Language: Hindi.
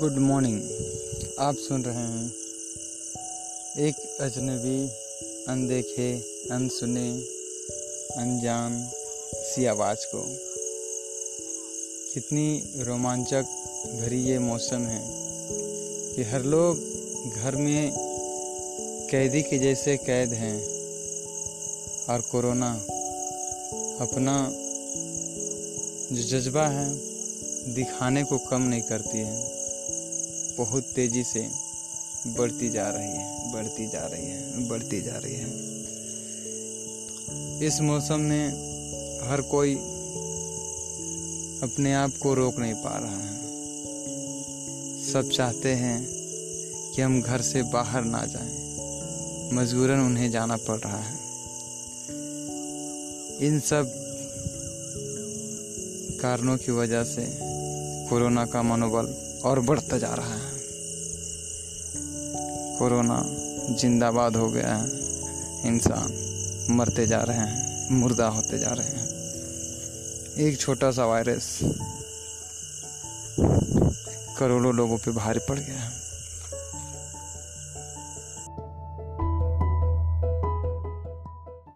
गुड मॉर्निंग आप सुन रहे हैं एक अजनबी, अनदेखे, अनसुने, अनजान सी आवाज़ को। कितनी रोमांचक भरी ये मौसम है कि हर लोग घर में कैदी के जैसे कैद हैं और कोरोना अपना जो जज्बा है दिखाने को कम नहीं करती है। बहुत तेज़ी से बढ़ती जा रही है बढ़ती जा रही है बढ़ती जा रही है। इस मौसम में हर कोई अपने आप को रोक नहीं पा रहा है। सब चाहते हैं कि हम घर से बाहर ना जाएँ, मजबूरन उन्हें जाना पड़ रहा है। इन सब कारणों की वजह से कोरोना का मनोबल और बढ़ता जा रहा है। कोरोना जिंदाबाद हो गया है। इंसान मरते जा रहे हैं, मुर्दा होते जा रहे हैं। एक छोटा सा वायरस करोड़ों लोगों पे भारी पड़ गया है।